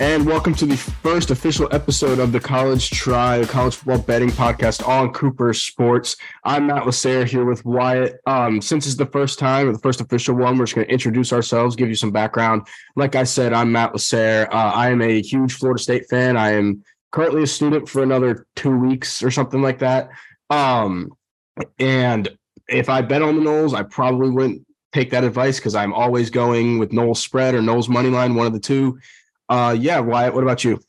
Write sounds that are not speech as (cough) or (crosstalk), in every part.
and welcome to the first official episode of the College Try, college football betting podcast on Cooper Sports. I'm Matt Lacer here with Wyatt. Um, since it's the first time, or the first official one, we're just going to introduce ourselves, give you some background. Like I said, I'm Matt Lacer. Uh, I am a huge Florida State fan. I am currently a student for another two weeks or something like that. Um, and if I bet on the Noles, I probably wouldn't take that advice because I'm always going with Noles spread or Noles money line, one of the two. Uh, yeah, Wyatt, what about you?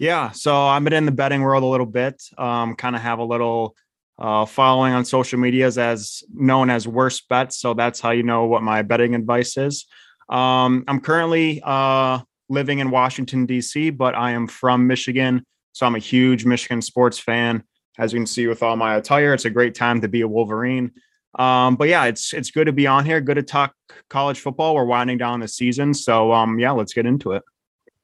Yeah, so I've been in the betting world a little bit. Um, kind of have a little uh, following on social medias as known as worst bets. So that's how you know what my betting advice is. Um, I'm currently uh, living in Washington, D.C., but I am from Michigan. So I'm a huge Michigan sports fan. As you can see with all my attire, it's a great time to be a Wolverine. Um, but yeah, it's it's good to be on here. Good to talk college football. We're winding down the season, so um, yeah, let's get into it.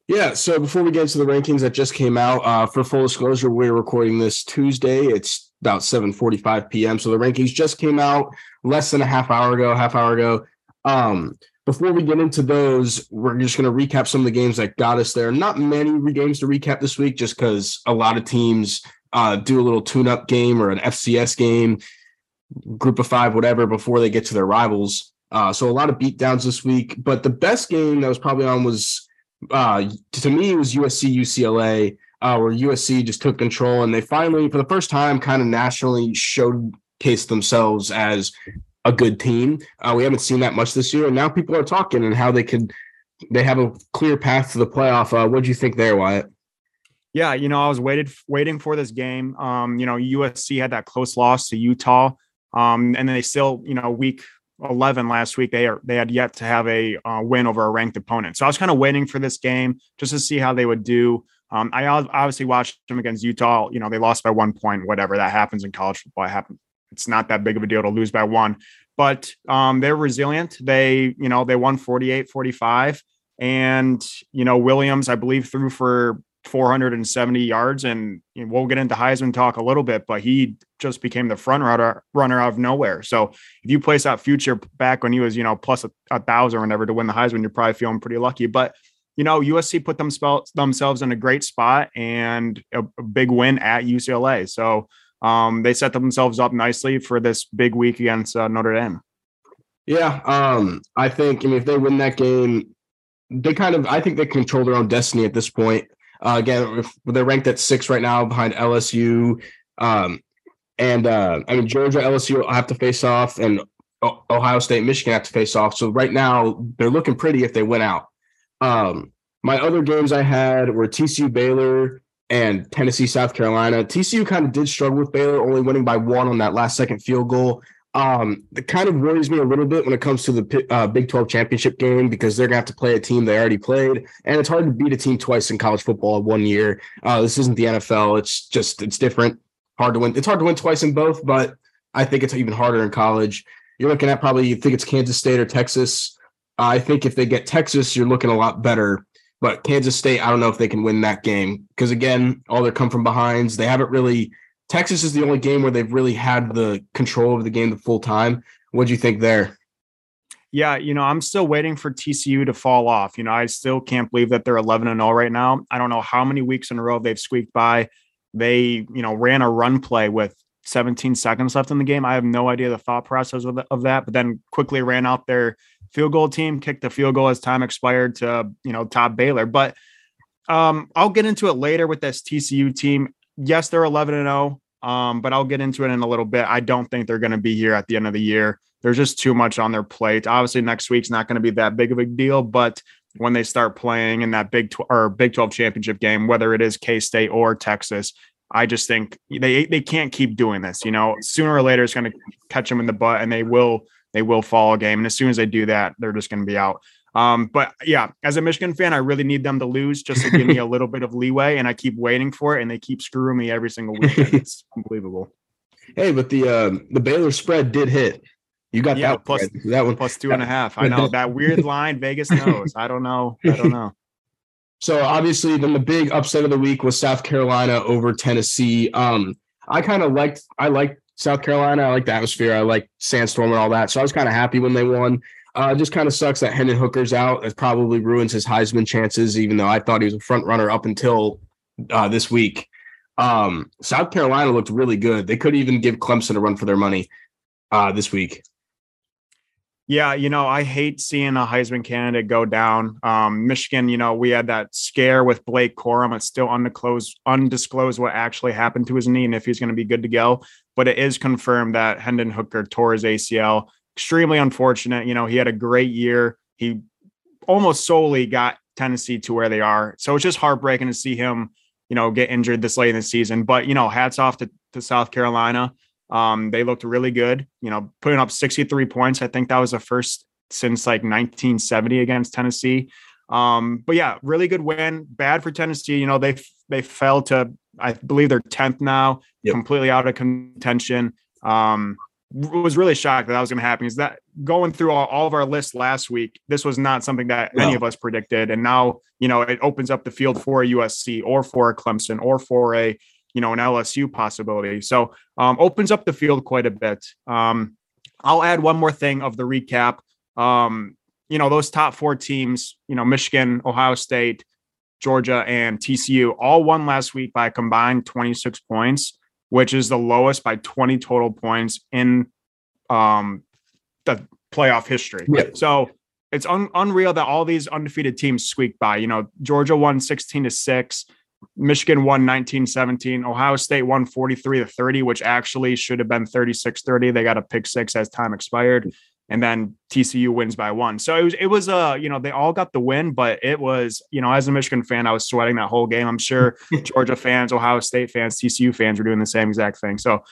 Yeah. So before we get into the rankings that just came out, uh, for full disclosure, we're recording this Tuesday. It's about 7:45 p.m. So the rankings just came out less than a half hour ago. Half hour ago. Um, before we get into those, we're just going to recap some of the games that got us there. Not many games to recap this week, just because a lot of teams uh, do a little tune-up game or an FCS game, group of five, whatever, before they get to their rivals. Uh, so a lot of beatdowns this week. But the best game that was probably on was uh, to me, it was USC UCLA, uh, where USC just took control and they finally, for the first time, kind of nationally showcased themselves as a good team. Uh, we haven't seen that much this year, and now people are talking and how they could they have a clear path to the playoff. Uh, what do you think there, Wyatt? Yeah, you know, I was waited waiting for this game. Um, you know, USC had that close loss to Utah, um, and then they still, you know, week 11 last week, they are they had yet to have a uh, win over a ranked opponent. So I was kind of waiting for this game just to see how they would do. Um, I obviously watched them against Utah. You know, they lost by one point. Whatever that happens in college football, happen. It's not that big of a deal to lose by one. But um, they're resilient. They, you know, they won 48 45. And, you know, Williams, I believe, threw for 470 yards. And we'll get into Heisman talk a little bit, but he just became the front runner runner out of nowhere. So if you place that future back when he was, you know, plus a, a thousand or whatever to win the Heisman, you're probably feeling pretty lucky. But you know, USC put themselves themselves in a great spot and a, a big win at UCLA. So um, they set themselves up nicely for this big week against uh, Notre Dame. Yeah, um, I think. I mean, if they win that game, they kind of. I think they control their own destiny at this point. Uh, again, they're ranked at six right now behind LSU, um, and uh, I mean Georgia, LSU have to face off, and Ohio State, Michigan have to face off. So right now they're looking pretty if they win out. Um, my other games I had were TCU, Baylor, and Tennessee, South Carolina. TCU kind of did struggle with Baylor, only winning by one on that last second field goal. Um, it kind of worries me a little bit when it comes to the uh, Big 12 championship game because they're going to have to play a team they already played. And it's hard to beat a team twice in college football in one year. Uh, this isn't the NFL. It's just, it's different. Hard to win. It's hard to win twice in both, but I think it's even harder in college. You're looking at probably, you think it's Kansas State or Texas. Uh, I think if they get Texas, you're looking a lot better. But Kansas State, I don't know if they can win that game because, again, all their come from behinds. They haven't really Texas is the only game where they've really had the control of the game the full time. What do you think there? Yeah, you know, I'm still waiting for TCU to fall off. You know, I still can't believe that they're 11 and 0 right now. I don't know how many weeks in a row they've squeaked by. They, you know, ran a run play with 17 seconds left in the game. I have no idea the thought process of, of that, but then quickly ran out their field goal team, kicked the field goal as time expired to, you know, top Baylor. But um, I'll get into it later with this TCU team yes, they're 11 and 0, um, but I'll get into it in a little bit. I don't think they're going to be here at the end of the year. There's just too much on their plate. Obviously, next week's not going to be that big of a deal, but when they start playing in that Big tw- or Big 12 championship game, whether it is K State or Texas, I just think they they can't keep doing this. You know, sooner or later it's going to catch them in the butt, and they will they will fall a game. And as soon as they do that, they're just going to be out. Um, but yeah, as a Michigan fan, I really need them to lose just to give me a (laughs) little bit of leeway, and I keep waiting for it, and they keep screwing me every single week. (laughs) It's unbelievable. Hey, but the uh, the Baylor spread did hit. You got yeah, that plus, right. that one plus two and a half. I know that weird (laughs) line Vegas knows. I don't know. I don't know. So obviously, then the big upset of the week was South Carolina over Tennessee. Um, I kind of liked I liked South Carolina. I like the atmosphere. I like Sandstorm and all that. So I was kind of happy when they won. Uh, just kind of sucks that Hendon Hooker's out. It probably ruins his Heisman chances, even though I thought he was a front runner up until uh, this week. Um, South Carolina looked really good. They could even give Clemson a run for their money uh, this week. Yeah, you know, I hate seeing a Heisman candidate go down. Um, Michigan, you know, we had that scare with Blake Corum. It's still undisclosed, undisclosed what actually happened to his knee and if he's going to be good to go. But it is confirmed that Hendon Hooker tore his ACL. Extremely unfortunate. You know, he had a great year. He almost solely got Tennessee to where they are. So it's just heartbreaking to see him, you know, get injured this late in the season. But, you know, hats off to, to South Carolina. Um, they looked really good, you know, putting up 63 points. I think that was the first since like 1970 against Tennessee. Um, but yeah, really good win. Bad for Tennessee. You know, they they fell to I believe they're 10th now, yep. completely out of contention. Um, was really shocked that that was going to happen. Is that going through all, all, of our lists last week? This was not something that no. any of us predicted, and now you know it opens up the field for a USC or for a Clemson or for a you know, an LSU possibility. So um, opens up the field quite a bit. Um, I'll add one more thing of the recap. Um, you know, those top four teams, you know, Michigan, Ohio State, Georgia, and TCU all won last week by a combined 26 points, which is the lowest by 20 total points in um, the playoff history. Yeah. So it's un- unreal that all these undefeated teams squeaked by. You know, Georgia won 16 to 6. Michigan won 19 17. Ohio State won 43 to 30, which actually should have been 36 30. They got a pick six as time expired. And then TCU wins by one. So it was, it was, uh, you know, they all got the win, but it was, you know, as a Michigan fan, I was sweating that whole game. I'm sure (laughs) Georgia fans, Ohio State fans, TCU fans were doing the same exact thing. So,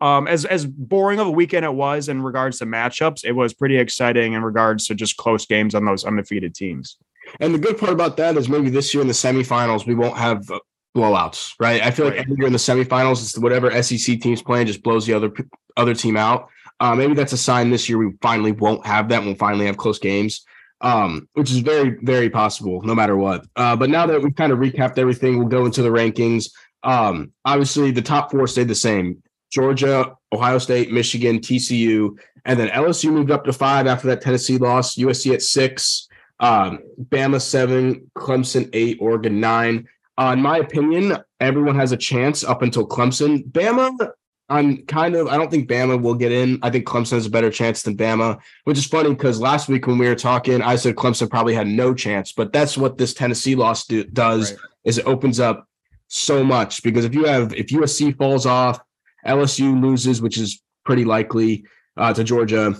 um, as as boring of a weekend it was in regards to matchups, it was pretty exciting in regards to just close games on those undefeated teams. And the good part about that is maybe this year in the semifinals, we won't have blowouts, right? I feel like every year in the semifinals, it's whatever SEC team's playing just blows the other other team out. Uh, maybe that's a sign this year we finally won't have that. We'll finally have close games, um, which is very, very possible no matter what. Uh, but now that we've kind of recapped everything, we'll go into the rankings. Um, obviously, the top four stayed the same Georgia, Ohio State, Michigan, TCU, and then LSU moved up to five after that Tennessee loss, USC at six, um, Bama seven, Clemson eight, Oregon nine. Uh, in my opinion, everyone has a chance up until Clemson. Bama, I'm kind of, I don't think Bama will get in. I think Clemson has a better chance than Bama, which is funny because last week when we were talking, I said Clemson probably had no chance, but that's what this Tennessee loss do, does right. is it opens up so much because if you have, if USC falls off, LSU loses, which is pretty likely uh, to Georgia,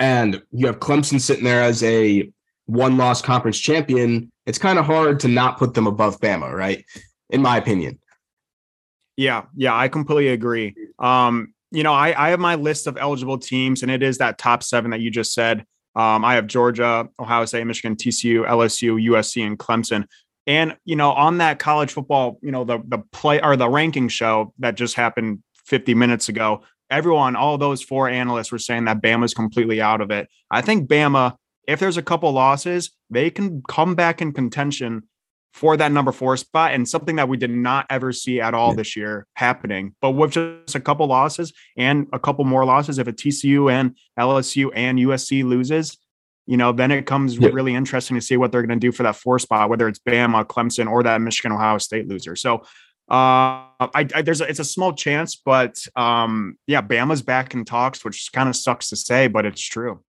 and you have Clemson sitting there as a one loss conference champion, it's kind of hard to not put them above Bama, right? In my opinion. Yeah, yeah, I completely agree. Um, you know, I, I have my list of eligible teams, and it is that top seven that you just said. Um, I have Georgia, Ohio State, Michigan, TCU, LSU, USC, and Clemson. And you know, on that college football, you know, the the play or the ranking show that just happened 50 minutes ago, everyone, all those four analysts were saying that Bama's completely out of it. I think Bama if there's a couple losses, they can come back in contention for that number four spot and something that we did not ever see at all yeah. this year happening. But with just a couple losses and a couple more losses, if a TCU and LSU and USC loses, you know, then it comes yeah. really interesting to see what they're going to do for that four spot, whether it's Bama, Clemson, or that Michigan Ohio State loser. So uh, I, I, there's a, it's a small chance, but um, yeah, Bama's back in talks, which kind of sucks to say, but it's true.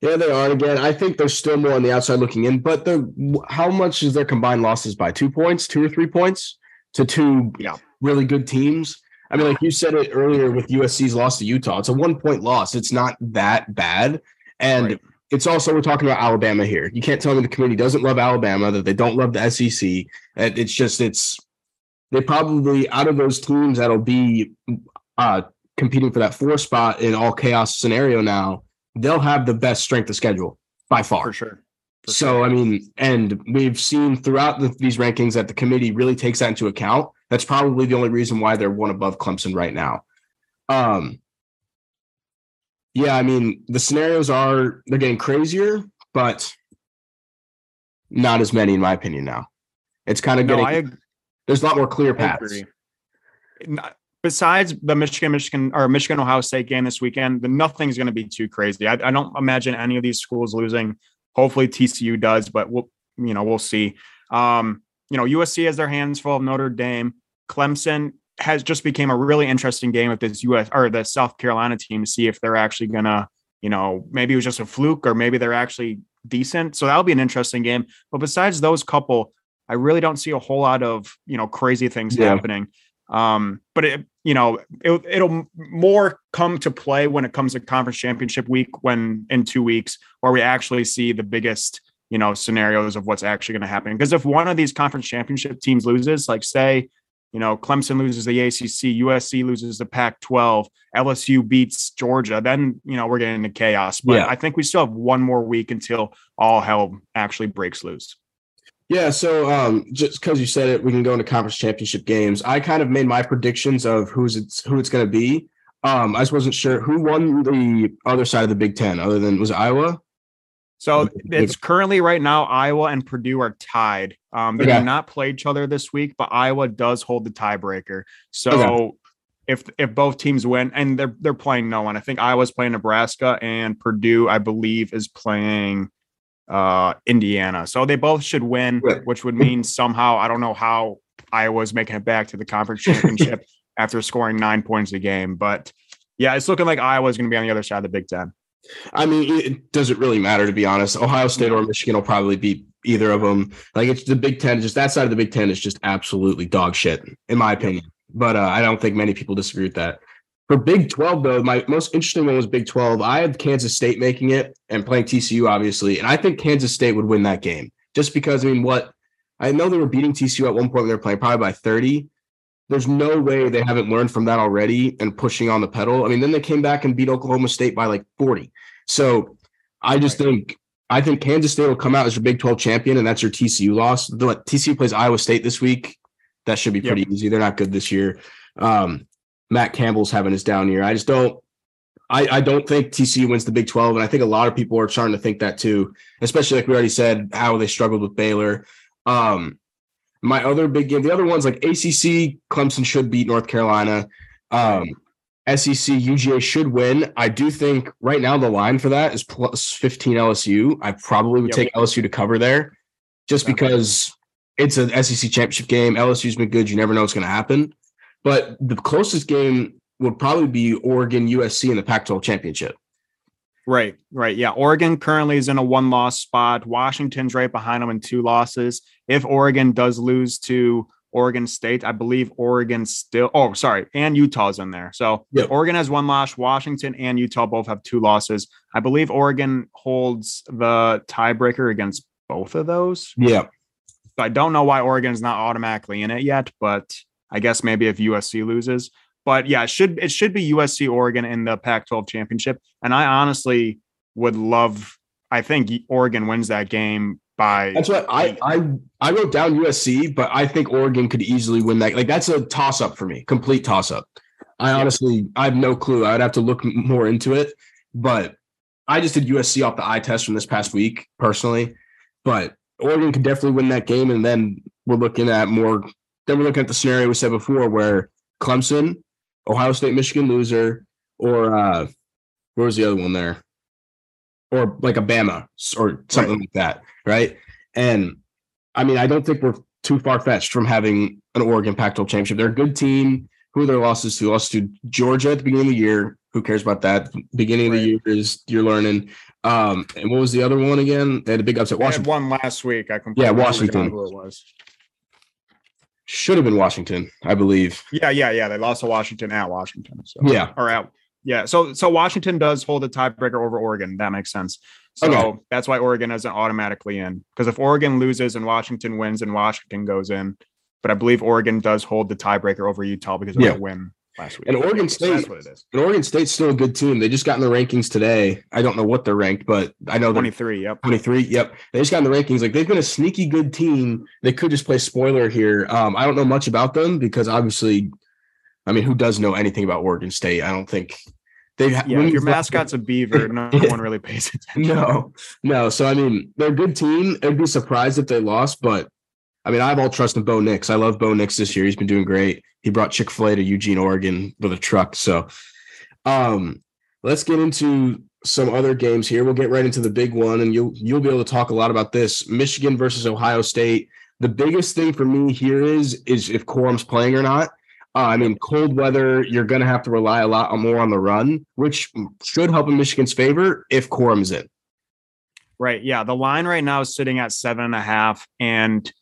Yeah, they are. Again, I think they're still more on the outside looking in, but the how much is their combined losses by? Two points, two or three points to two yeah. really good teams. I mean, like you said it earlier with USC's loss to Utah, it's a one point loss. It's not that bad. And right. it's also, we're talking about Alabama here. You can't tell me the community doesn't love Alabama, that they don't love the SEC. It's just, it's, they probably, out of those teams that'll be uh, competing for that four spot in all chaos scenario now, they'll have the best strength of schedule by far. For sure. For so sure. I mean, and we've seen throughout the, these rankings that the committee really takes that into account. That's probably the only reason why they're one above Clemson right now. Um, yeah, I mean, the scenarios are they're getting crazier, but not as many in my opinion now. It's kind of no, getting. I, there's a lot more clear paths. Besides the Michigan, Michigan or Michigan Ohio State game this weekend, the nothing's going to be too crazy. I, I, don't imagine any of these schools losing. Hopefully TCU does, but we'll you know we'll see. Um, you know USC has their hands full of Notre Dame. Clemson has just became a really interesting game with this US or the South Carolina team to see if they're actually gonna you know maybe it was just a fluke or maybe they're actually decent. So that'll be an interesting game. But besides those couple, I really don't see a whole lot of you know crazy things yeah. happening. Um, but it, you know, it, it'll more come to play when it comes to conference championship week, when in two weeks, where we actually see the biggest, you know, scenarios of what's actually going to happen. Because if one of these conference championship teams loses, like say, you know, Clemson loses the ACC, USC loses the Pac 12, LSU beats Georgia, then, you know, we're getting into chaos. But yeah. I think we still have one more week until all hell actually breaks loose. Yeah, so um, just because you said it, we can go into conference championship games. I kind of made my predictions of who's it's who it's going to be. Um, I just wasn't sure who won the other side of the Big Ten, other than was Iowa. So it's currently right now Iowa and Purdue are tied. Um, they okay. do not play each other this week, but Iowa does hold the tiebreaker. So okay. if if both teams win, and they're they're playing no one, I think Iowa's playing Nebraska and Purdue, I believe, is playing uh, Indiana. So they both should win, which would mean somehow I don't know how Iowa's making it back to the conference championship (laughs) after scoring nine points a game. But yeah, it's looking like Iowa's going to be on the other side of the Big Ten. I mean, it doesn't really matter to be honest. Ohio State or Michigan will probably beat either of them. Like it's the Big Ten, just that side of the Big Ten is just absolutely dog shit, in my opinion. But uh, I don't think many people disagree with that. For Big 12, though, my most interesting one was Big 12. I had Kansas State making it and playing TCU, obviously. And I think Kansas State would win that game just because, I mean, what I know they were beating TCU at one point when they were playing probably by 30. There's no way they haven't learned from that already and pushing on the pedal. I mean, then they came back and beat Oklahoma State by like 40. So I just think I think Kansas State will come out as your Big 12 champion, and that's your TCU loss. The, TCU plays Iowa State this week. That should be pretty yep. easy. They're not good this year. Um, Matt Campbell's having his down year. I just don't. I, I don't think TCU wins the Big 12, and I think a lot of people are starting to think that too, especially like we already said, how they struggled with Baylor. Um, my other big game, the other ones like ACC, Clemson should beat North Carolina. Um, SEC, UGA should win. I do think right now the line for that is plus 15 LSU. I probably would yep. take LSU to cover there just because it's an SEC championship game. LSU's been good. You never know what's going to happen. But the closest game would probably be Oregon USC in the Pac 12 championship. Right, right. Yeah. Oregon currently is in a one loss spot. Washington's right behind them in two losses. If Oregon does lose to Oregon State, I believe Oregon still, oh, sorry, and Utah's in there. So yep. Oregon has one loss. Washington and Utah both have two losses. I believe Oregon holds the tiebreaker against both of those. Yeah. So I don't know why Oregon is not automatically in it yet, but I guess maybe if USC loses. But yeah, it should it should be USC Oregon in the Pac-12 championship. And I honestly would love. I think Oregon wins that game by. That's what I I I wrote down USC, but I think Oregon could easily win that. Like that's a toss up for me, complete toss up. I yeah. honestly I have no clue. I'd have to look more into it, but I just did USC off the eye test from this past week personally. But Oregon could definitely win that game, and then we're looking at more then we're looking at the scenario we said before where Clemson, Ohio State, Michigan loser, or uh, where was the other one there? Or like a Bama or something right. like that, right? And I mean, I don't think we're too far fetched from having an Oregon Pac-12 championship. They're a good team. Who are their losses to? Lost to Georgia at the beginning of the year. Who cares about that? Beginning right. of the year is you're learning. Um, and what was the other one again? They had a big upset. Washington. one last week. I completely yeah, Washington. Who it was should have been Washington, I believe. Yeah, yeah, yeah. They lost to Washington at Washington. So yeah, or out. Yeah. So so Washington does hold a tiebreaker over Oregon. That makes sense. So okay. that's why Oregon isn't automatically in. Because if Oregon loses and Washington wins and Washington goes in, but I believe Oregon does hold the tiebreaker over Utah because of yeah. that win last week. And Oregon State, that's what it is. And Oregon State's still a good team. They just got in the rankings today. I don't know what they're ranked, but I know 23. Yep. 23. Yep. They just got in the rankings. Like they've been a sneaky good team. They could just play spoiler here. Um, I don't know much about them because obviously, I mean, who does know anything about Oregon State? I don't think they yeah, your mascot's a beaver. (laughs) No one really pays attention. No, no. So I mean, they're a good team. I'd be surprised if they lost, but I mean, I have all trust in Bo Nix. I love Bo Nix this year. He's been doing great. He brought Chick Fil A to Eugene, Oregon, with a truck. So, um, let's get into some other games here. We'll get right into the big one, and you'll you'll be able to talk a lot about this: Michigan versus Ohio State. The biggest thing for me here is is if Corum's playing or not. Uh, I mean, cold weather, you're going to have to rely a lot more on the run, which should help in Michigan's favor if Corum's in. Right. Yeah. The line right now is sitting at seven and a half. And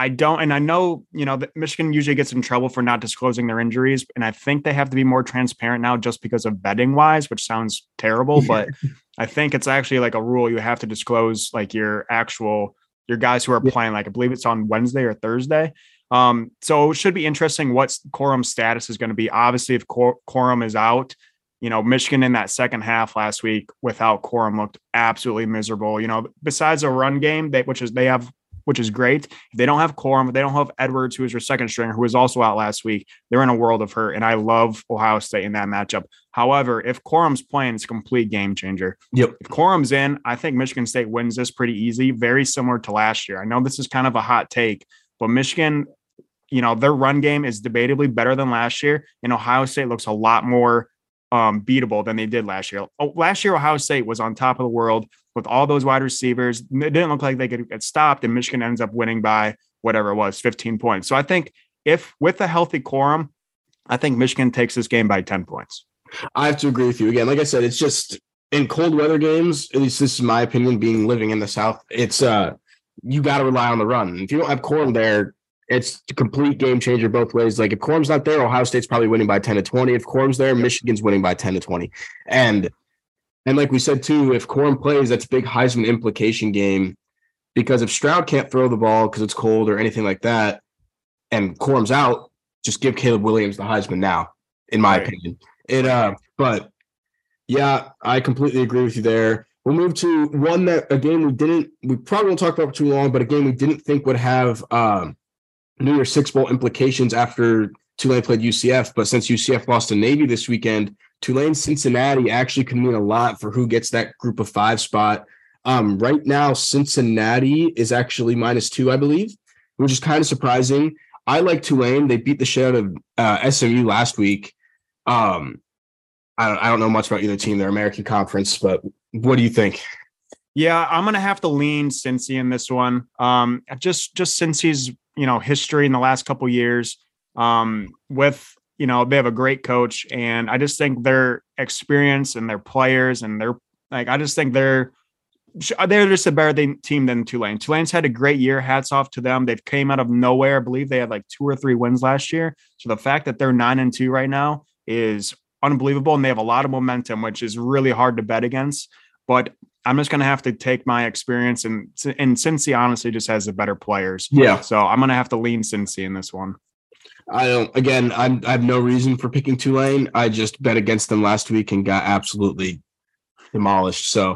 I don't, and I know, you know, that Michigan usually gets in trouble for not disclosing their injuries. And I think they have to be more transparent now just because of betting wise, which sounds terrible. But I think it's actually like a rule you have to disclose like your actual, your guys who are playing. Like I believe it's on Wednesday or Thursday. Um, so it should be interesting what Corum's status is going to be. Obviously, if Corum is out, you know, Michigan in that second half last week without Corum looked absolutely miserable. You know, besides a run game, they, which is they have, which is great. If they don't have Corum, they don't have Edwards, who is their second stringer, who was also out last week. They're in a world of hurt, and I love Ohio State in that matchup. However, if Corum's playing, it's a complete game changer. Yep. If Corum's in, I think Michigan State wins this pretty easy, very similar to last year. I know this is kind of a hot take, but Michigan you know, their run game is debatably better than last year, and Ohio State looks a lot more um, beatable than they did last year. Oh, last year, Ohio State was on top of the world with all those wide receivers. It didn't look like they could get stopped, and Michigan ends up winning by whatever it was, 15 points. So I think if with a healthy Corum, I think Michigan takes this game by 10 points. I have to agree with you again. Like I said, it's just in cold weather games, at least this is my opinion, being living in the South, it's uh you got to rely on the run. If you don't have Corum there, it's a complete game changer both ways. Like if Corum's not there, Ohio State's probably winning by 10 to 20. If Corum's there, Michigan's winning by 10 to 20. And and like we said too, if Corum plays, that's a big Heisman implication game. Because if Stroud can't throw the ball because it's cold or anything like that, and Corum's out, just give Caleb Williams the Heisman now, in my right. opinion. It uh, but yeah, I completely agree with you there. We'll move to one that a game we didn't we probably won't talk about for too long, but a game we didn't think would have um New Year's Six Bowl implications after Tulane played UCF. But since UCF lost to Navy this weekend, Tulane Cincinnati actually can mean a lot for who gets that group of five spot. Um, right now, Cincinnati is actually minus two, I believe, which is kind of surprising. I like Tulane. They beat the shit out of uh, SMU last week. Um, I don't, I don't know much about either team, they're American Conference, but what do you think? Yeah, I'm gonna have to lean Cincy in this one. Um, just just since he's you know history in the last couple years um, with you know they have a great coach and i just think their experience and their players and their like i just think they're uh, they're just a better team than tulane tulane's had a great year hats off to them they've came out of nowhere i believe they had like two or three wins last year so the fact that they're nine and two right now is unbelievable and they have a lot of momentum which is really hard to bet against but I'm just going to have to take my experience and and Cincy honestly just has the better players. Yeah. So I'm going to have to lean Cincy in this one. I don't. Again, I'm, I have no reason for picking Tulane. I just bet against them last week and got absolutely demolished. So,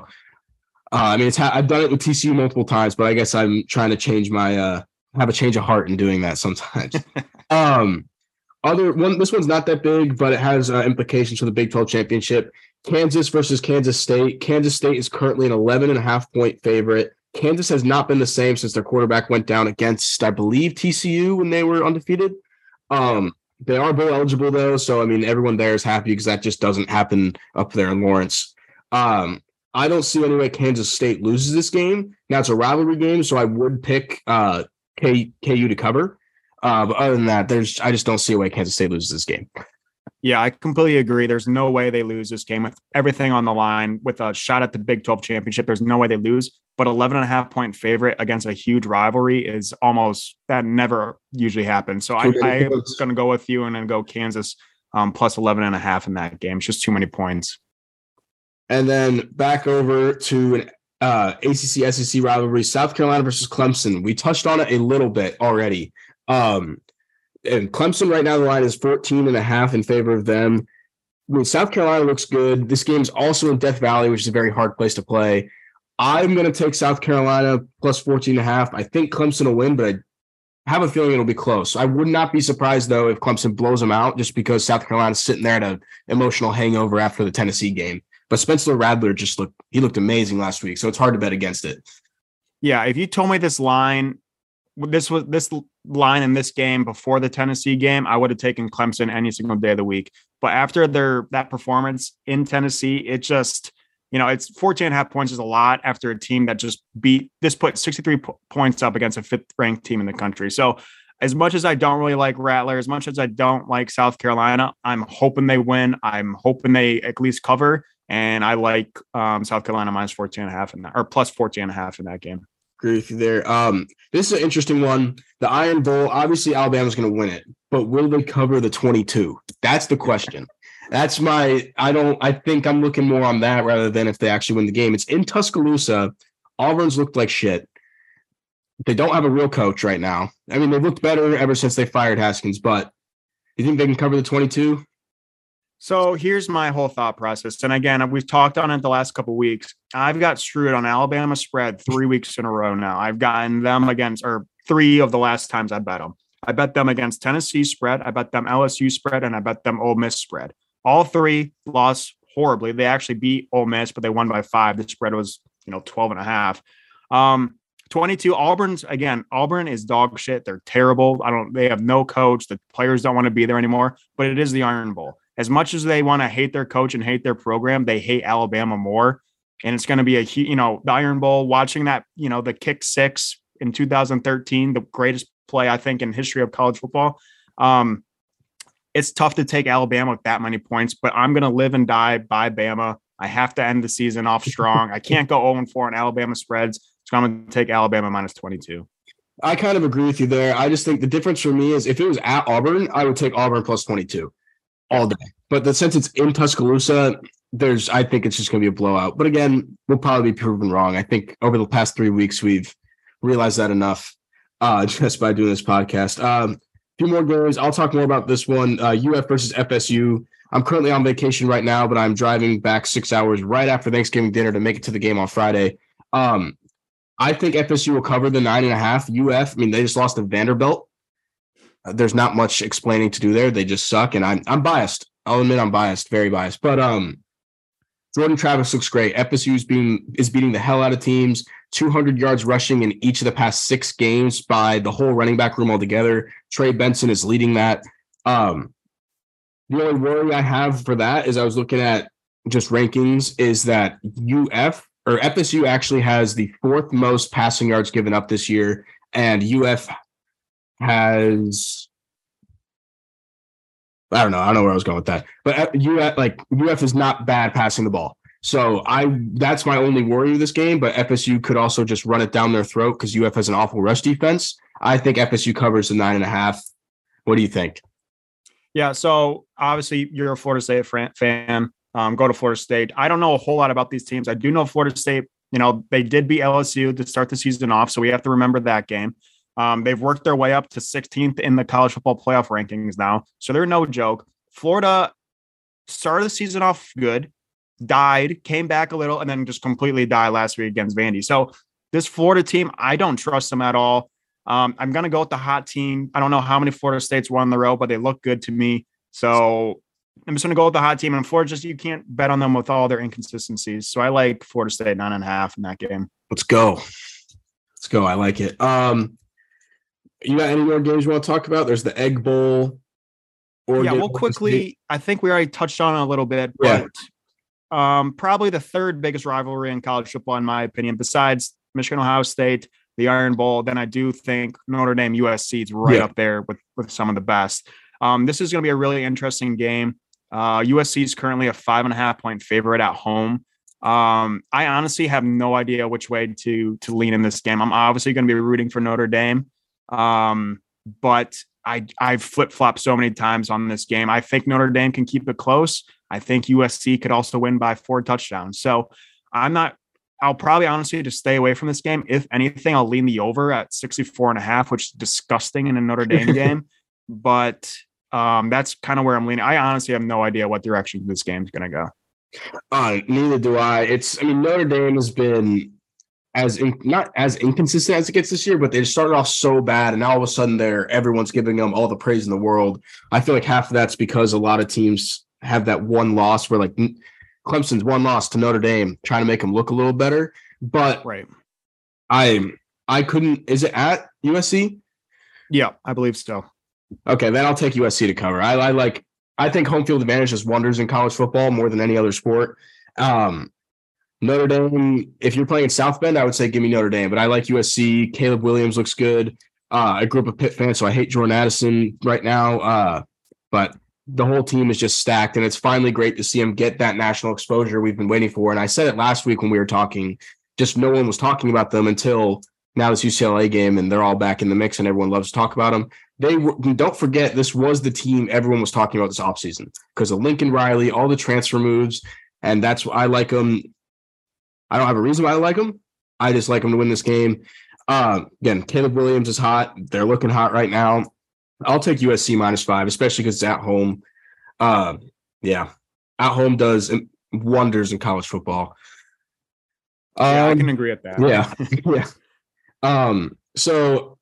uh, I mean, it's ha- I've done it with TCU multiple times, but I guess I'm trying to change my uh have a change of heart in doing that sometimes. (laughs) um, other one. This one's not that big, but it has uh, implications for the Big 12 championship. Kansas versus Kansas State. Kansas State is currently an 11 and a half point favorite. Kansas has not been the same since their quarterback went down against, I believe, TCU when they were undefeated. Um, they are bowl eligible though, so I mean everyone there is happy because that just doesn't happen up there in Lawrence. Um, I don't see any way Kansas State loses this game. Now it's a rivalry game, so I would pick uh, K, KU to cover. Uh, but other than that, there's I just don't see a way Kansas State loses this game. Yeah, I completely agree. There's no way they lose this game with everything on the line with a shot at the Big 12 championship. There's no way they lose. But 11 and a half point favorite against a huge rivalry is almost that never usually happens. So I, I'm going to go with you and then go Kansas um, plus 11 and a half in that game. It's just too many points. And then back over to an uh, ACC SEC rivalry, South Carolina versus Clemson. We touched on it a little bit already. Um, and Clemson right now the line is 14 and a half in favor of them. I mean, South Carolina looks good. This game's also in Death Valley, which is a very hard place to play. I'm going to take South Carolina plus 14 and a half. I think Clemson will win, but I have a feeling it'll be close. I would not be surprised though if Clemson blows them out just because South Carolina's sitting there at an emotional hangover after the Tennessee game. But Spencer Rattler just looked he looked amazing last week, so it's hard to bet against it. Yeah, if you told me this line this was this line in this game before the Tennessee game, I would have taken Clemson any single day of the week. But after their that performance in Tennessee, it just you know, it's 14 and a half points is a lot after a team that just beat this put 63 p- points up against a fifth ranked team in the country. So as much as I don't really like Rattler, as much as I don't like South Carolina, I'm hoping they win. I'm hoping they at least cover. And I like um, South Carolina minus 14 and a half in that or plus 14 and a half in that game. Agree with you there. Um, this is an interesting one. The Iron Bowl, obviously Alabama's going to win it, but will they cover the 22? That's the question. That's my. I don't. I think I'm looking more on that rather than if they actually win the game. It's in Tuscaloosa. Auburn's looked like shit. They don't have a real coach right now. I mean, they've looked better ever since they fired Haskins, but you think they can cover the 22? So here's my whole thought process. And again, we've talked on it the last couple weeks. I've got screwed on Alabama spread three weeks in a row now. I've gotten them against, or three of the last times I bet them. I bet them against Tennessee spread. I bet them LSU spread, and I bet them Ole Miss spread. All three lost horribly. They actually beat Ole Miss, but they won by five. The spread was, you know, 12 and a half. Um, 22 Auburn's again, Auburn is dog shit. They're terrible. I don't they have no coach. The players don't want to be there anymore, but it is the Iron Bowl as much as they want to hate their coach and hate their program, they hate Alabama more. And it's going to be a, you know, the Iron Bowl, watching that, you know, the kick six in 2013, the greatest play, I think, in history of college football. Um, it's tough to take Alabama with that many points, but I'm going to live and die by Bama. I have to end the season off strong. I can't go 0 4 on Alabama spreads. So I'm going to take Alabama minus 22. I kind of agree with you there. I just think the difference for me is if it was at Auburn, I would take Auburn plus 22 all day. But the since it's in Tuscaloosa, there's I think it's just going to be a blowout. But again, we'll probably be proven wrong. I think over the past three weeks we've realized that enough uh, (laughs) just by doing this podcast. Um, a few more games. I'll talk more about this one. Uh, UF versus FSU. I'm currently on vacation right now, but I'm driving back six hours right after Thanksgiving dinner to make it to the game on Friday. Um, I think FSU will cover the nine and a half. UF, I mean, they just lost to Vanderbilt. There's not much explaining to do there. They just suck, and I'm I'm biased. I'll admit I'm biased, very biased. But um, Jordan Travis looks great. FSU is being is beating the hell out of teams. 200 yards rushing in each of the past six games by the whole running back room altogether. Trey Benson is leading that. Um, the only worry I have for that is I was looking at just rankings is that UF or FSU actually has the fourth most passing yards given up this year, and UF has I don't know. I don't know where I was going with that. But UF like UF is not bad passing the ball. So I that's my only worry with this game. But FSU could also just run it down their throat because UF has an awful rush defense. I think FSU covers the nine and a half. What do you think? Yeah. So obviously you're a Florida State fan. Um, go to Florida State. I don't know a whole lot about these teams. I do know Florida State. You know they did beat LSU to start the season off, so we have to remember that game. Um, they've worked their way up to 16th in the college football playoff rankings now. So they're no joke. Florida started the season off good, died, came back a little, and then just completely died last week against Vandy. So this Florida team, I don't trust them at all. Um, I'm going to go with the hot team. I don't know how many Florida States won in the row, but they look good to me. So I'm just going to go with the hot team. And Florida, just you can't bet on them with all their inconsistencies. So I like Florida State nine and a half in that game. Let's go. Let's go. I like it. Um, you got any more games you want to talk about? There's the Egg Bowl. Oregon, yeah, we'll quickly. I think we already touched on it a little bit, but yeah. um, probably the third biggest rivalry in college football, in my opinion, besides Michigan, Ohio State, the Iron Bowl. Then I do think Notre Dame, USC is right yeah. up there with with some of the best. Um, this is going to be a really interesting game. Uh, USC is currently a five and a half point favorite at home. Um, I honestly have no idea which way to to lean in this game. I'm obviously going to be rooting for Notre Dame. Um, but I I've flip flopped so many times on this game. I think Notre Dame can keep it close. I think USC could also win by four touchdowns. So I'm not. I'll probably honestly just stay away from this game. If anything, I'll lean the over at 64 and a half, which is disgusting in a Notre Dame (laughs) game. But um, that's kind of where I'm leaning. I honestly have no idea what direction this game's going to go. Uh, neither do I. It's, I mean, Notre Dame has been as in, not as inconsistent as it gets this year, but they started off so bad, and now all of a sudden they're everyone's giving them all the praise in the world. I feel like half of that's because a lot of teams have that one loss where like Clemson's one loss to Notre Dame, trying to make them look a little better. But right, I I couldn't. Is it at USC? Yeah, I believe so. Okay, then I'll take USC to cover. I, I like. I think home field advantage does wonders in college football more than any other sport. Um, Notre Dame. If you're playing in South Bend, I would say give me Notre Dame. But I like USC. Caleb Williams looks good. Uh, I grew up a Pitt fan, so I hate Jordan Addison right now. Uh, but the whole team is just stacked, and it's finally great to see him get that national exposure we've been waiting for. And I said it last week when we were talking. Just no one was talking about them until now this UCLA game, and they're all back in the mix, and everyone loves to talk about them. They don't forget this was the team everyone was talking about this offseason because of Lincoln Riley, all the transfer moves, and that's why I like them. I don't have a reason why I like them. I just like them to win this game. Uh, again, Caleb Williams is hot. They're looking hot right now. I'll take USC minus five, especially because it's at home. Uh, yeah, at home does wonders in college football. Yeah, um, I can agree with that. Yeah, (laughs) yeah. Um, so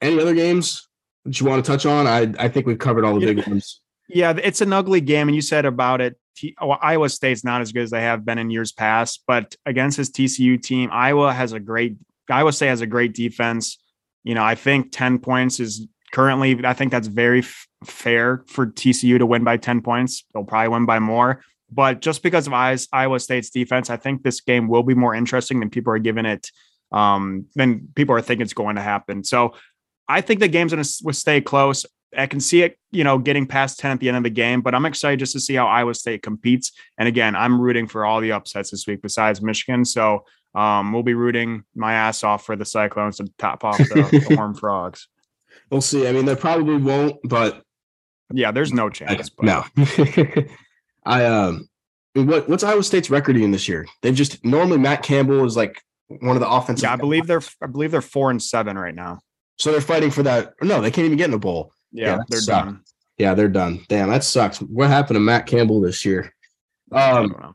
any other games that you want to touch on? I I think we've covered all the big ones. Yeah, it's an ugly game, and you said about it. T- oh, Iowa State's not as good as they have been in years past, but against his TCU team, Iowa has a great. Iowa State has a great defense. You know, I think ten points is currently. I think that's very f- fair for TCU to win by ten points. They'll probably win by more, but just because of Iowa State's defense, I think this game will be more interesting than people are giving it um, then people are thinking it's going to happen. So I think the game's going to stay close. I can see it, you know, getting past 10 at the end of the game, but I'm excited just to see how Iowa State competes. And again, I'm rooting for all the upsets this week besides Michigan. So um, we'll be rooting my ass off for the Cyclones to top off the, the (laughs) Horned Frogs. We'll see. I mean, they probably won't, but yeah, there's no chance. But. No. (laughs) I um what what's Iowa State's record in this year? They've just normally Matt Campbell is like one of the offensive. Yeah, I believe they're I believe they're four and seven right now. So they're fighting for that. No, they can't even get in the bowl. Yeah, yeah they're sucked. done. Yeah, they're done. Damn, that sucks. What happened to Matt Campbell this year? Um,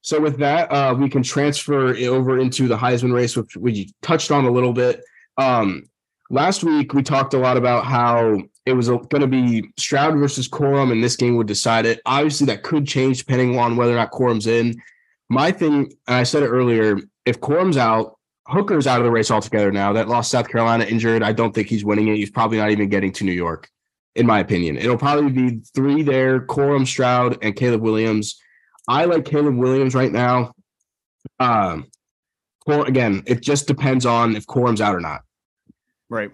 so with that, uh, we can transfer over into the Heisman race, which we touched on a little bit. Um, last week we talked a lot about how it was going to be Stroud versus Corum, and this game would decide it. Obviously, that could change depending on whether or not Corum's in. My thing, and I said it earlier, if Corum's out, Hooker's out of the race altogether now. That lost South Carolina injured. I don't think he's winning it. He's probably not even getting to New York, in my opinion. It'll probably be three there: Corum, Stroud, and Caleb Williams. I like Caleb Williams right now. Um, again, it just depends on if Corum's out or not. Right.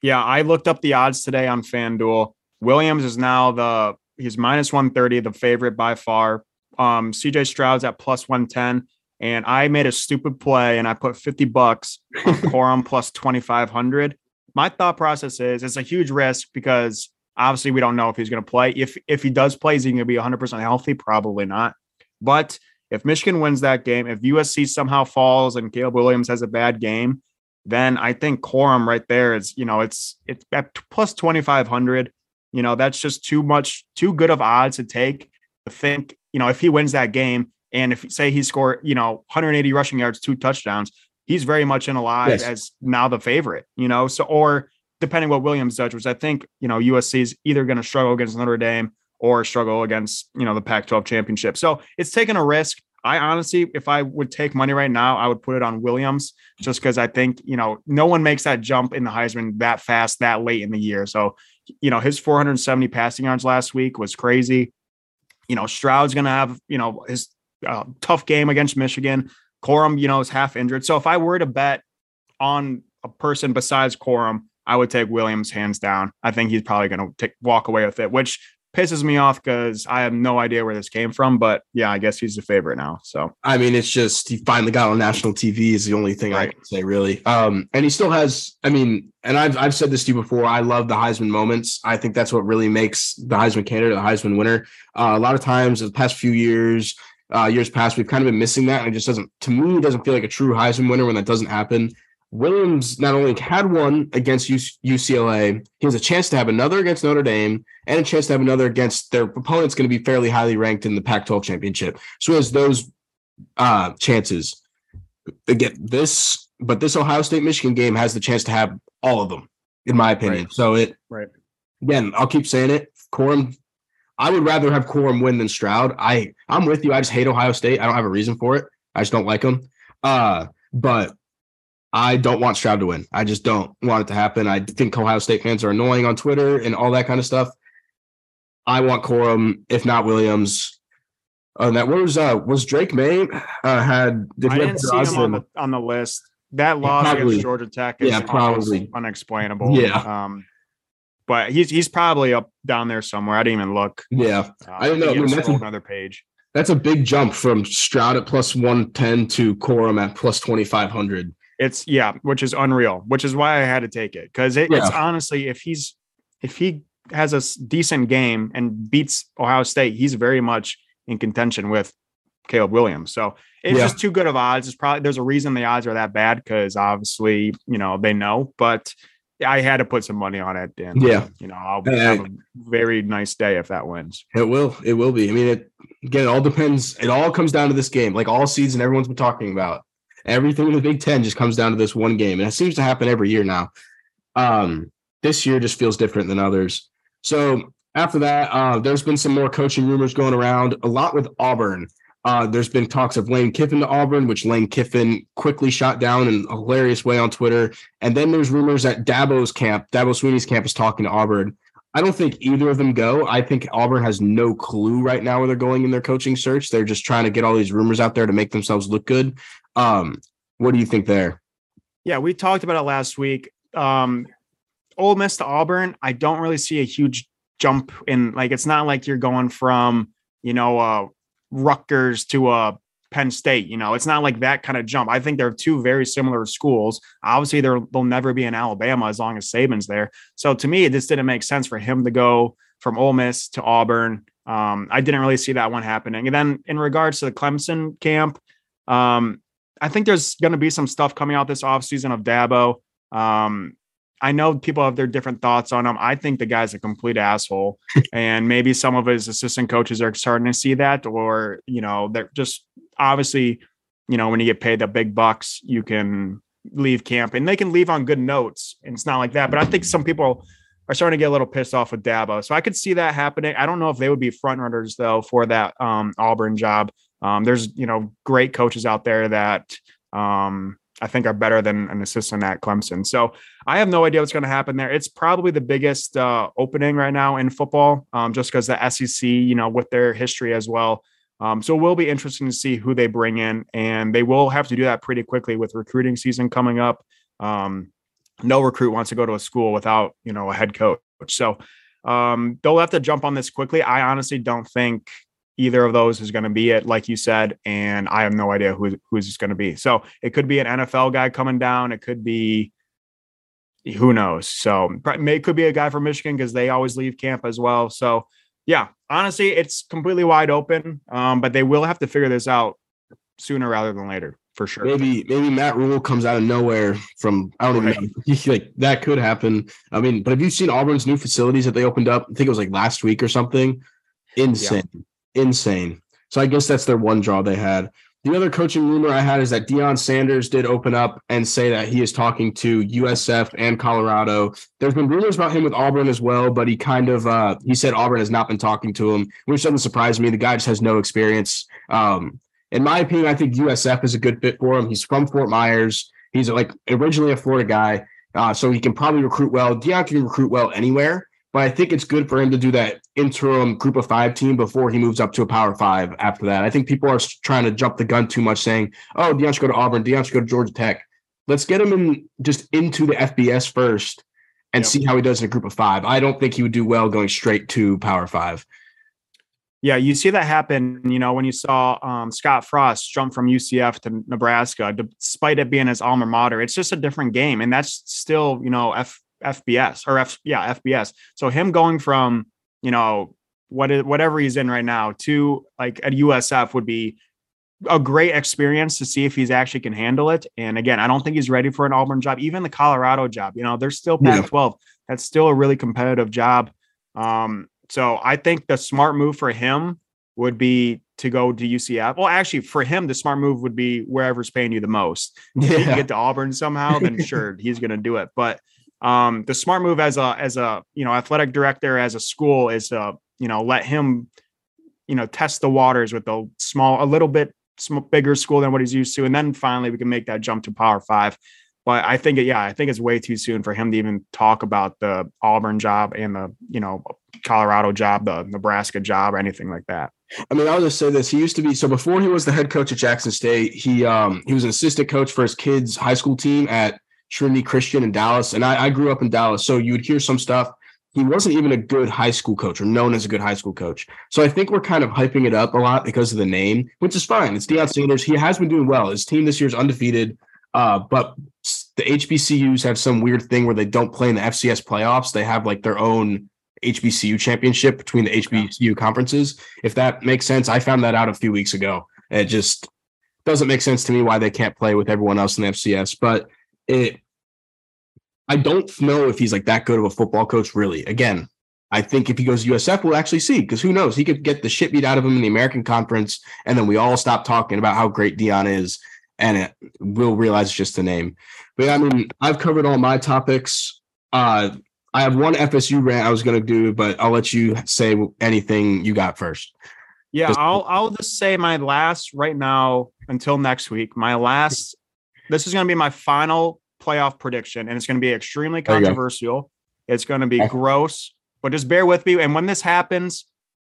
Yeah, I looked up the odds today on FanDuel. Williams is now the he's minus 130, the favorite by far. Um, CJ Stroud's at plus 110 and I made a stupid play and I put 50 bucks on (laughs) Corum plus 2500. My thought process is it's a huge risk because obviously we don't know if he's going to play. If if he does play, is he going to be 100% healthy? Probably not. But if Michigan wins that game, if USC somehow falls and Caleb Williams has a bad game, then I think Corum right there is, you know, it's it's at plus 2500. You know, that's just too much, too good of odds to take to think, you know, if he wins that game, and if say he scored, you know, 180 rushing yards, two touchdowns, he's very much in alive yes. as now the favorite, you know. So or depending what Williams does, which I think, you know, USC is either going to struggle against Notre Dame or struggle against, you know, the Pac-12 championship. So it's taking a risk. I honestly, if I would take money right now, I would put it on Williams just because I think, you know, no one makes that jump in the Heisman that fast, that late in the year. So, you know, his 470 passing yards last week was crazy. You know, Stroud's going to have, you know, his uh, tough game against Michigan. Corum, you know, is half injured. So if I were to bet on a person besides Corum, I would take Williams hands down. I think he's probably going to walk away with it, which pisses me off because I have no idea where this came from. But yeah, I guess he's the favorite now. So I mean, it's just he finally got on national TV is the only thing right. I can say really. Um, and he still has. I mean, and I've I've said this to you before. I love the Heisman moments. I think that's what really makes the Heisman candidate the Heisman winner. Uh, a lot of times, the past few years, uh, years past, we've kind of been missing that. And it just doesn't, to me, it doesn't feel like a true Heisman winner when that doesn't happen. Williams not only had one against UCLA, he has a chance to have another against Notre Dame and a chance to have another against their opponent's going to be fairly highly ranked in the Pac 12 championship. So he has those uh, chances. Again, this, but this Ohio State Michigan game has the chance to have all of them, in my opinion. Right. So it, right. Again, I'll keep saying it. Corum I would rather have Corum win than Stroud. I I'm with you. I just hate Ohio State. I don't have a reason for it. I just don't like them. Uh, but I don't want Stroud to win. I just don't want it to happen. I think Ohio State fans are annoying on Twitter and all that kind of stuff. I want Corum, if not Williams. Uh, that was uh was Drake Maye uh, had did I didn't see him on the on the list. That loss probably, against Georgia Tech is yeah, probably unexplainable. Yeah. Um, but he's he's probably up down there somewhere. I didn't even look. Yeah, uh, I don't know. I mean, that's a, another page. That's a big jump from Stroud at plus one ten to Corum at plus twenty five hundred. It's yeah, which is unreal. Which is why I had to take it because it, yeah. it's honestly, if he's if he has a decent game and beats Ohio State, he's very much in contention with Caleb Williams. So it's yeah. just too good of odds. It's probably there's a reason the odds are that bad because obviously you know they know, but I had to put some money on it. And yeah, you know, I'll have a very nice day if that wins. It will. It will be. I mean, it again, it all depends. It all comes down to this game, like all season, everyone's been talking about. Everything in the Big Ten just comes down to this one game, and it seems to happen every year now. Um, this year just feels different than others. So after that, uh, there's been some more coaching rumors going around. A lot with Auburn. Uh, there's been talks of Lane Kiffin to Auburn, which Lane Kiffin quickly shot down in a hilarious way on Twitter. And then there's rumors that Dabo's camp, Dabo Swinney's camp, is talking to Auburn. I don't think either of them go. I think Auburn has no clue right now where they're going in their coaching search. They're just trying to get all these rumors out there to make themselves look good. Um, what do you think there? Yeah, we talked about it last week. Um, Ole Miss to Auburn, I don't really see a huge jump in. Like, it's not like you're going from, you know, uh, Rutgers to a uh, Penn State. You know, it's not like that kind of jump. I think they're two very similar schools. Obviously, there will never be in Alabama as long as Saban's there. So to me, it just didn't make sense for him to go from Ole Miss to Auburn. Um, I didn't really see that one happening. And then in regards to the Clemson camp, um, I think there's going to be some stuff coming out this offseason of Dabo. Um, I know people have their different thoughts on him. I think the guy's a complete asshole, (laughs) and maybe some of his assistant coaches are starting to see that, or you know, they're just obviously, you know, when you get paid the big bucks, you can leave camp, and they can leave on good notes, and it's not like that. But I think some people are starting to get a little pissed off with Dabo, so I could see that happening. I don't know if they would be front runners though for that um, Auburn job. Um, there's you know great coaches out there that um, I think are better than an assistant at Clemson. So I have no idea what's going to happen there. It's probably the biggest uh, opening right now in football, um, just because the SEC, you know, with their history as well. Um, so it will be interesting to see who they bring in, and they will have to do that pretty quickly with recruiting season coming up. Um, no recruit wants to go to a school without, you know, a head coach. So um, they'll have to jump on this quickly. I honestly don't think either of those is going to be it, like you said, and I have no idea who who's going to be. So it could be an NFL guy coming down. It could be who knows. So it could be a guy from Michigan because they always leave camp as well. So yeah, honestly, it's completely wide open. Um, but they will have to figure this out sooner rather than later for sure. Maybe maybe Matt Rhule comes out of nowhere from I don't right. even know. (laughs) like that could happen. I mean, but have you seen Auburn's new facilities that they opened up? I think it was like last week or something. Insane. Yeah insane. So I guess that's their one draw they had. The other coaching rumor I had is that Deion Sanders did open up and say that he is talking to USF and Colorado. There's been rumors about him with Auburn as well, but he kind of uh, he said Auburn has not been talking to him, which doesn't surprise me. The guy just has no experience. Um, in my opinion, I think USF is a good fit for him. He's from Fort Myers. He's like originally a Florida guy, uh, so he can probably recruit well. Deion can recruit well anywhere. But I think it's good for him to do that interim group of five team before he moves up to a power five after that. I think people are trying to jump the gun too much, saying, oh, Deion should go to Auburn, Deion should go to Georgia Tech. Let's get him in just into the FBS first and yep. see how he does in a group of five. I don't think he would do well going straight to power five. Yeah, you see that happen, you know, when you saw um, Scott Frost jump from UCF to Nebraska, despite it being his alma mater. It's just a different game. And that's still, you know, F, FBS or F yeah FBS. So him going from you know what is, whatever he's in right now to like at USF would be a great experience to see if he's actually can handle it. And again, I don't think he's ready for an Auburn job, even the Colorado job. You know, there's still Pac-12. Yeah. That's still a really competitive job. Um, so I think the smart move for him would be to go to UCF. Well, actually, for him, the smart move would be wherever's paying you the most. If yeah. he can get to Auburn somehow, then (laughs) sure, he's going to do it. But um, the smart move as a as a you know athletic director as a school is to you know let him you know test the waters with a small a little bit bigger school than what he's used to, and then finally we can make that jump to Power Five. But I think, it, yeah, I think it's way too soon for him to even talk about the Auburn job and the, you know, Colorado job, the Nebraska job, or anything like that. I mean, I'll just say this: he used to be so before he was the head coach at Jackson State. He um he was an assistant coach for his kids' high school team at Trinity Christian in Dallas, and I, I grew up in Dallas, so you would hear some stuff. He wasn't even a good high school coach or known as a good high school coach. So I think we're kind of hyping it up a lot because of the name, which is fine. It's Deion Sanders. He has been doing well. His team this year is undefeated, uh, but the HBCUs have some weird thing where they don't play in the FCS playoffs. They have like their own HBCU championship between the HBCU conferences. If that makes sense, I found that out a few weeks ago. It just doesn't make sense to me why they can't play with everyone else in the FCS. But it, I don't know if he's like that good of a football coach. Really, again, I think if he goes to USF, we'll actually see because who knows? He could get the shit beat out of him in the American Conference, and then we all stop talking about how great Deion is, and it, we'll realize it's just a name. But yeah, I mean, I've covered all my topics. Uh, I have one FSU rant I was going to do, but I'll let you say anything you got first. Yeah, I'll I'll just say my last right now until next week. My last. This is going to be my final playoff prediction, and it's going to be extremely controversial. It's going to be gross, but just bear with me. And when this happens,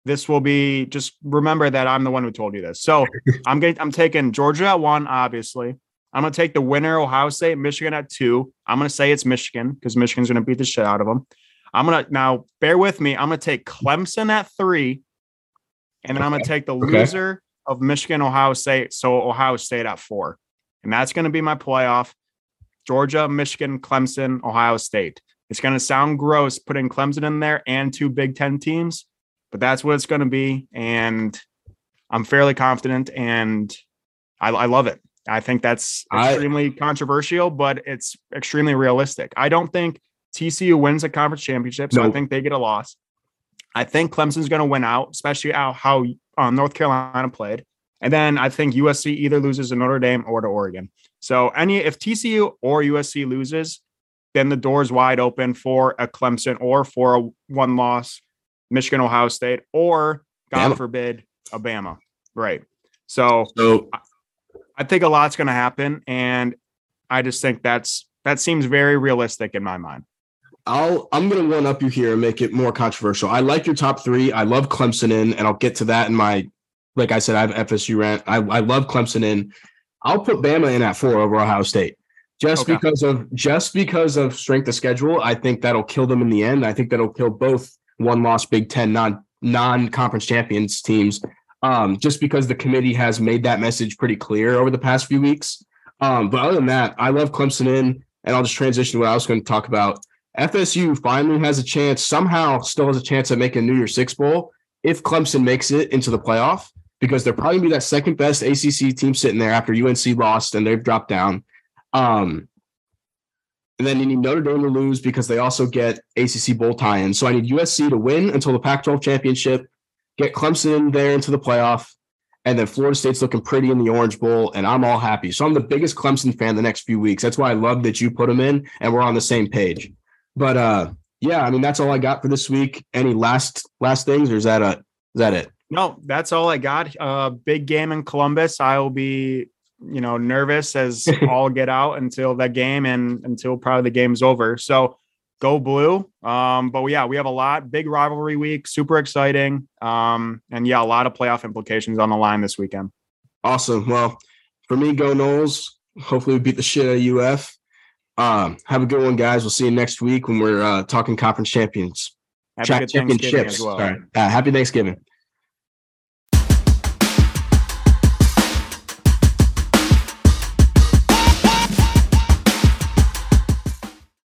this will be just remember that I'm the one who told you this. So (laughs) I'm getting I'm taking Georgia at one, obviously. I'm going to take the winner, Ohio State, Michigan at two. I'm going to say it's Michigan because Michigan's going to beat the shit out of them. I'm going to now bear with me. I'm going to take Clemson at three, and then I'm going to take the okay. loser of Michigan, Ohio State. So Ohio State at four. And that's going to be my playoff Georgia, Michigan, Clemson, Ohio State. It's going to sound gross putting Clemson in there and two Big Ten teams, but that's what it's going to be. And I'm fairly confident and I, I love it. I think that's extremely I, controversial, but it's extremely realistic. I don't think TCU wins a conference championship, so I think they get a loss. I think Clemson's going to win out, especially how, how um, North Carolina played. And then I think USC either loses to Notre Dame or to Oregon. So any if TCU or USC loses, then the door's wide open for a Clemson or for a one loss Michigan, Ohio State, or God Bama. forbid, Alabama. Right. So, so I think a lot's going to happen, and I just think that's that seems very realistic in my mind. I'll I'm going to one up you here and make it more controversial. I like your top three. I love Clemson in, and I'll get to that in my. Like I said, I have FSU rant. I, I love Clemson in. I'll put Bama in at four over Ohio State, just okay. because of just because of strength of schedule. I think that'll kill them in the end. I think that'll kill both one loss Big Ten non non conference champions teams um, just because the committee has made that message pretty clear over the past few weeks. Um, but other than that, I love Clemson in, and I'll just transition to what I was going to talk about. FSU finally has a chance, somehow still has a chance at making a New Year's Six Bowl if Clemson makes it into the playoff, because they're probably gonna be that second best ACC team sitting there after UNC lost and they've dropped down. Um, and then you need Notre Dame to lose because they also get ACC bowl tie-in. So I need USC to win until the Pac-12 championship get Clemson in there into the playoff, and then Florida State's looking pretty in the Orange Bowl, and I'm all happy. So I'm the biggest Clemson fan the next few weeks. That's why I love that you put them in, and we're on the same page. But uh, yeah, I mean that's all I got for this week. Any last last things, or is that a is that it? No, that's all I got. Uh, big game in Columbus. I will be you know nervous as (laughs) all get out until that game and until probably the game's over. So go blue. Um, but yeah, we have a lot big rivalry week, super exciting. Um, and yeah, a lot of playoff implications on the line this weekend. Awesome. Well, for me, go Noles. Hopefully, we beat the shit out of UF. Um, have a good one, guys. We'll see you next week when we're uh, talking conference champions. Happy championships. Well. Sorry. Uh, happy Thanksgiving.